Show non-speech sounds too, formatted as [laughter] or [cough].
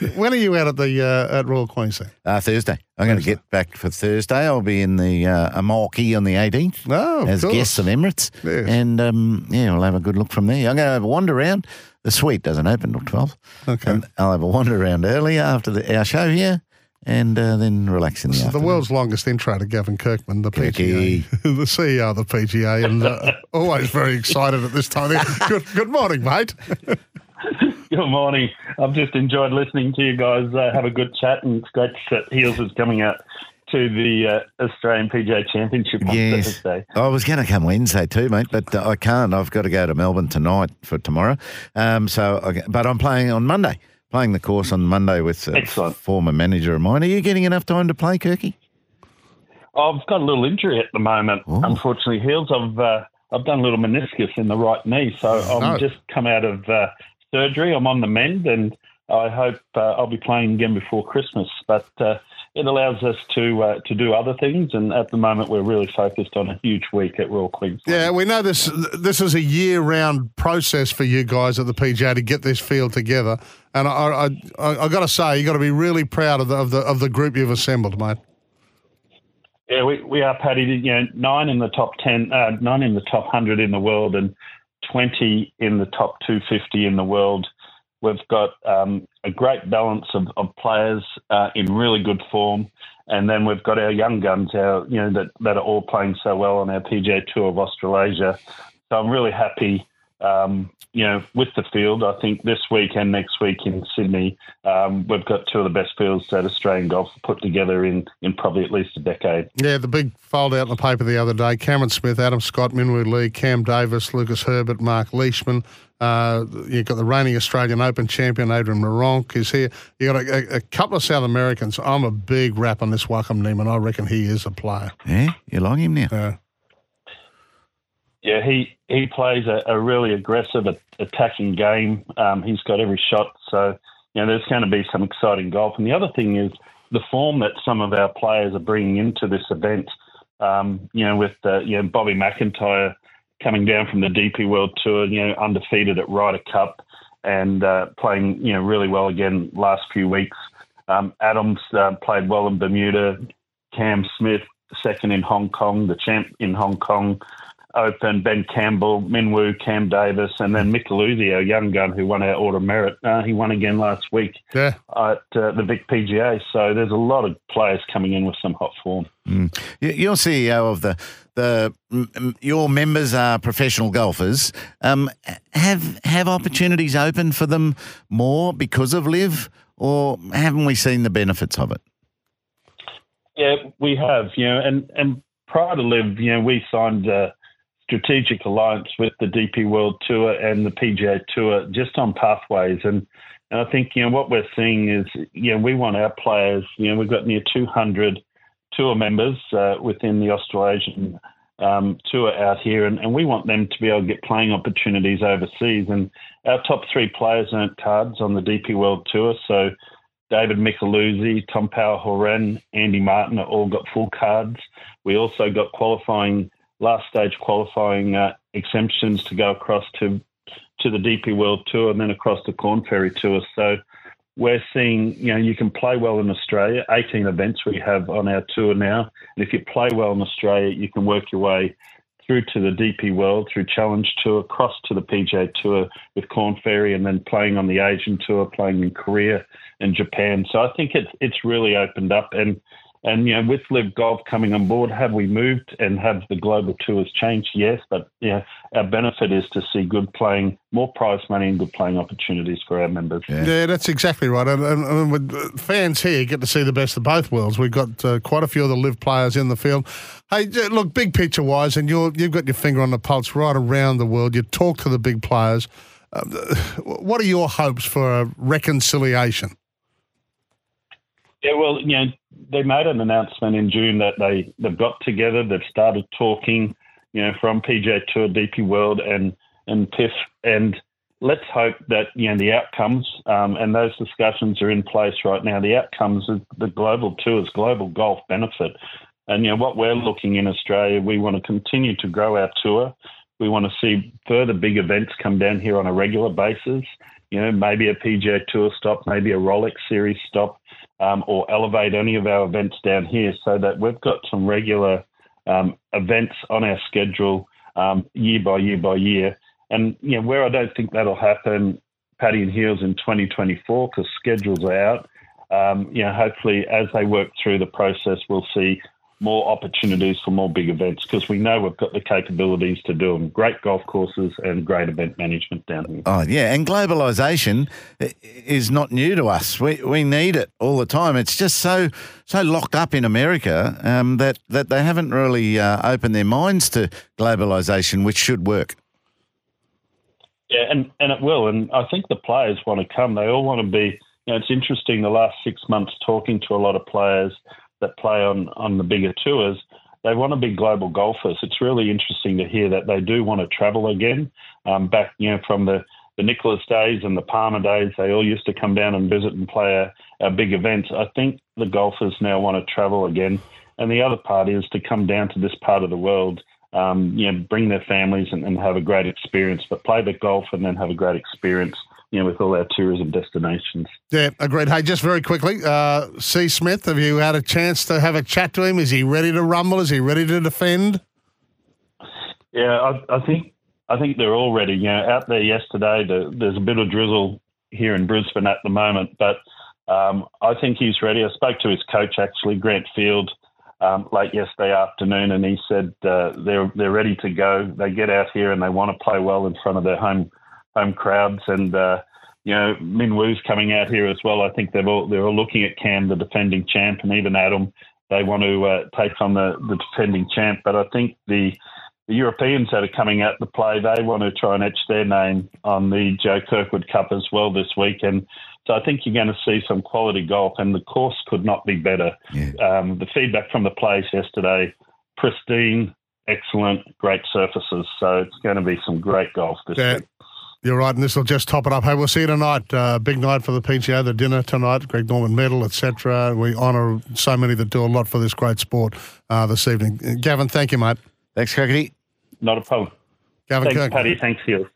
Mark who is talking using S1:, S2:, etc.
S1: [laughs] when are you out at the uh, at Royal Queensland?
S2: Uh, Thursday. I'm going to get back for Thursday. I'll be in the uh, on the 18th
S1: Oh,
S2: as
S1: course.
S2: guests of Emirates.
S1: Yes.
S2: And um, yeah, I'll have a good look from there. I'm going to have a wander around. The suite doesn't open till 12.
S1: Okay.
S2: And I'll have a wander around earlier after the, our show here and uh, then relax in the
S1: is the world's longest intro to Gavin Kirkman, the
S2: Kirky.
S1: PGA, [laughs] the CEO of the PGA, and uh, [laughs] always very excited at this time. Good, good morning, mate. [laughs]
S3: Good morning. I've just enjoyed listening to you guys uh, have a good chat, and it's great that Heels is coming out to the uh, Australian PGA Championship on
S2: Yes.
S3: Thursday.
S2: I was going to come Wednesday too, mate, but uh, I can't. I've got to go to Melbourne tonight for tomorrow. Um, so, I, but I'm playing on Monday. Playing the course on Monday with a
S3: Excellent.
S2: former manager of mine. Are you getting enough time to play, Kirky?
S3: I've got a little injury at the moment.
S2: Oh.
S3: Unfortunately, Heels, I've uh, I've done a little meniscus in the right knee, so I'm
S1: no.
S3: just come out of uh, surgery. I'm on the mend, and I hope uh, I'll be playing again before Christmas. But uh, it allows us to uh, to do other things, and at the moment we're really focused on a huge week at Royal Queensland.
S1: Yeah, we know this. This is a year-round process for you guys at the PGA to get this field together, and I, I, I, I got to say, you got to be really proud of the of the of the group you've assembled, mate.
S3: Yeah, we, we are, Paddy. You know, nine in the top ten, uh, nine in the top hundred in the world, and twenty in the top two fifty in the world. We've got um, a great balance of, of players uh, in really good form, and then we've got our young guns, our you know that that are all playing so well on our PGA Tour of Australasia. So I'm really happy. Um, you know, with the field, I think this week and next week in Sydney, um, we've got two of the best fields that Australian golf have put together in, in probably at least a decade.
S1: Yeah, the big fold out in the paper the other day: Cameron Smith, Adam Scott, Minwoo Lee, Cam Davis, Lucas Herbert, Mark Leishman. Uh, you've got the reigning Australian Open champion Adrian Meronk is here. You've got a, a, a couple of South Americans. I'm a big rap on this Joaquin Niemann. I reckon he is a player.
S2: Yeah, you like him now?
S1: Uh,
S3: Yeah, he he plays a, a really aggressive attacking game. Um, he's got every shot, so you know there's going to be some exciting golf. And the other thing is the form that some of our players are bringing into this event. Um, you know, with uh, you know Bobby MacIntyre coming down from the DP World Tour, you know, undefeated at Ryder Cup and uh, playing you know really well again last few weeks. Um, Adams uh, played well in Bermuda. Cam Smith second in Hong Kong, the champ in Hong Kong. Open, Ben Campbell, Minwoo, Cam Davis, and then Mick Micheluzzi, our young gun who won our Order Merit. Uh, he won again last week
S1: yeah,
S3: at uh, the Vic PGA. So there's a lot of players coming in with some hot form.
S2: You- You're CEO of the the your members are professional golfers. Um, have have opportunities open for them more because of LIV, or haven't we seen the benefits of it?
S3: Yeah, we have, you know, and, and prior to LIV, you know, we signed a strategic alliance with the DP World Tour and the PGA Tour just on pathways. And, and I think, you know, what we're seeing is, you know, we want our players, you know, we've got near 200 tour members uh, within the Australasian um, tour out here, and, and we want them to be able to get playing opportunities overseas. And our top three players earned cards on the DP World Tour. So, David Micheluzzi, Tom Power Horan, Andy Martin all got full cards. We also got qualifying last stage qualifying uh, exemptions to go across to to the DP World Tour and then across the Korn Ferry Tour. So we're seeing, you know, you can play well in Australia. 18 events we have on our tour now. And if you play well in Australia, you can work your way through to the DP World, through Challenge Tour, across to the PJ Tour with Korn Ferry, and then playing on the Asian Tour, playing in Korea and Japan. So I think it's it's really opened up, and and you know with LIV Golf coming on board, have we moved and have the global tours changed? Yes, but yeah, our benefit is to see good playing, more prize money, and good playing opportunities for our members.
S1: Yeah, that's exactly right. And, and, and with fans here get to see the best of both worlds. We've got uh, quite a few of the live players in the field. Hey, look, big picture wise, and you're, you've got your finger on the pulse right around the world. You talk to the big players. Uh, [sighs] what are your hopes for a reconciliation?
S3: Yeah, well, you know, they made an announcement in June that they they've got together, they've started talking, you know, from PJ Tour, DP World, and and PIF, and let's hope that you know the outcomes, um, and those discussions are in place right now. The outcomes of the global tours, global golf benefit, and you know what we're looking in Australia, we want to continue to grow our tour. We want to see further big events come down here on a regular basis. you know, maybe a PGA Tour stop, maybe a Rolex Series stop, um, or elevate any of our events down here so that we've got some regular um, events on our schedule um, year by year by year. And you know, where I don't think that'll happen, Paddy and Heels in 2024 because schedules are out. Um, you know, hopefully as they work through the process, we'll see more opportunities for more big events because we know we've got the capabilities to do them. Great golf courses and great event management down here.
S2: Oh yeah, and globalization is not new to us. We we need it all the time. It's just so so locked up in America um, that that they haven't really uh, opened their minds to globalization, which should work.
S3: Yeah, and, and it will. And I think the players want to come. They all want to be. You know, it's interesting. The last six months, talking to a lot of players that play on, on the bigger tours, they want to be global golfers. It's really interesting to hear that they do want to travel again. Um, back, you know, from the, the Nicklaus days and the Palmer days, they all used to come down and visit and play our, big events. I think the golfers now want to travel again. And the other part is to come down to this part of the world, um, you know, bring their families and, and have a great experience, but play the golf and then have a great experience you know, with all our tourism destinations.
S1: Yeah, agreed. Hey, just very quickly, uh, C. Smith, have you had a chance to have a chat to him? Is he ready to rumble? Is he ready to defend?
S3: Yeah, I, I think I think they're all ready. You know, out there yesterday, the, there's a bit of drizzle here in Brisbane at the moment, but um, I think he's ready. I spoke to his coach actually, Grant Field, um, late yesterday afternoon, and he said uh, they're they're ready to go. They get out here and they want to play well in front of their home home crowds, and uh, you know Min Woo's coming out here as well. I think they're all they're all looking at Cam, the defending champ, and even Adam. They want to uh, take on the, the defending champ, but I think the the Europeans that are coming out to play, they want to try and etch their name on the Joe Kirkwood Cup as well this weekend. So I think you're going to see some quality golf, and the course could not be better. Yeah. Um, the feedback from the players yesterday, pristine, excellent, great surfaces. So it's going to be some great golf this yeah. week.
S1: You're right, and this will just top it up. Hey, we'll see you tonight. Uh, big night for the PGA, the dinner tonight, Greg Norman medal, etc. We honour so many that do a lot for this great sport uh, this evening. Gavin, thank you, mate.
S2: Thanks, Kirky.
S3: Not a problem.
S1: Gavin
S3: Thanks,
S1: Kirk.
S3: Paddy. Thanks, you.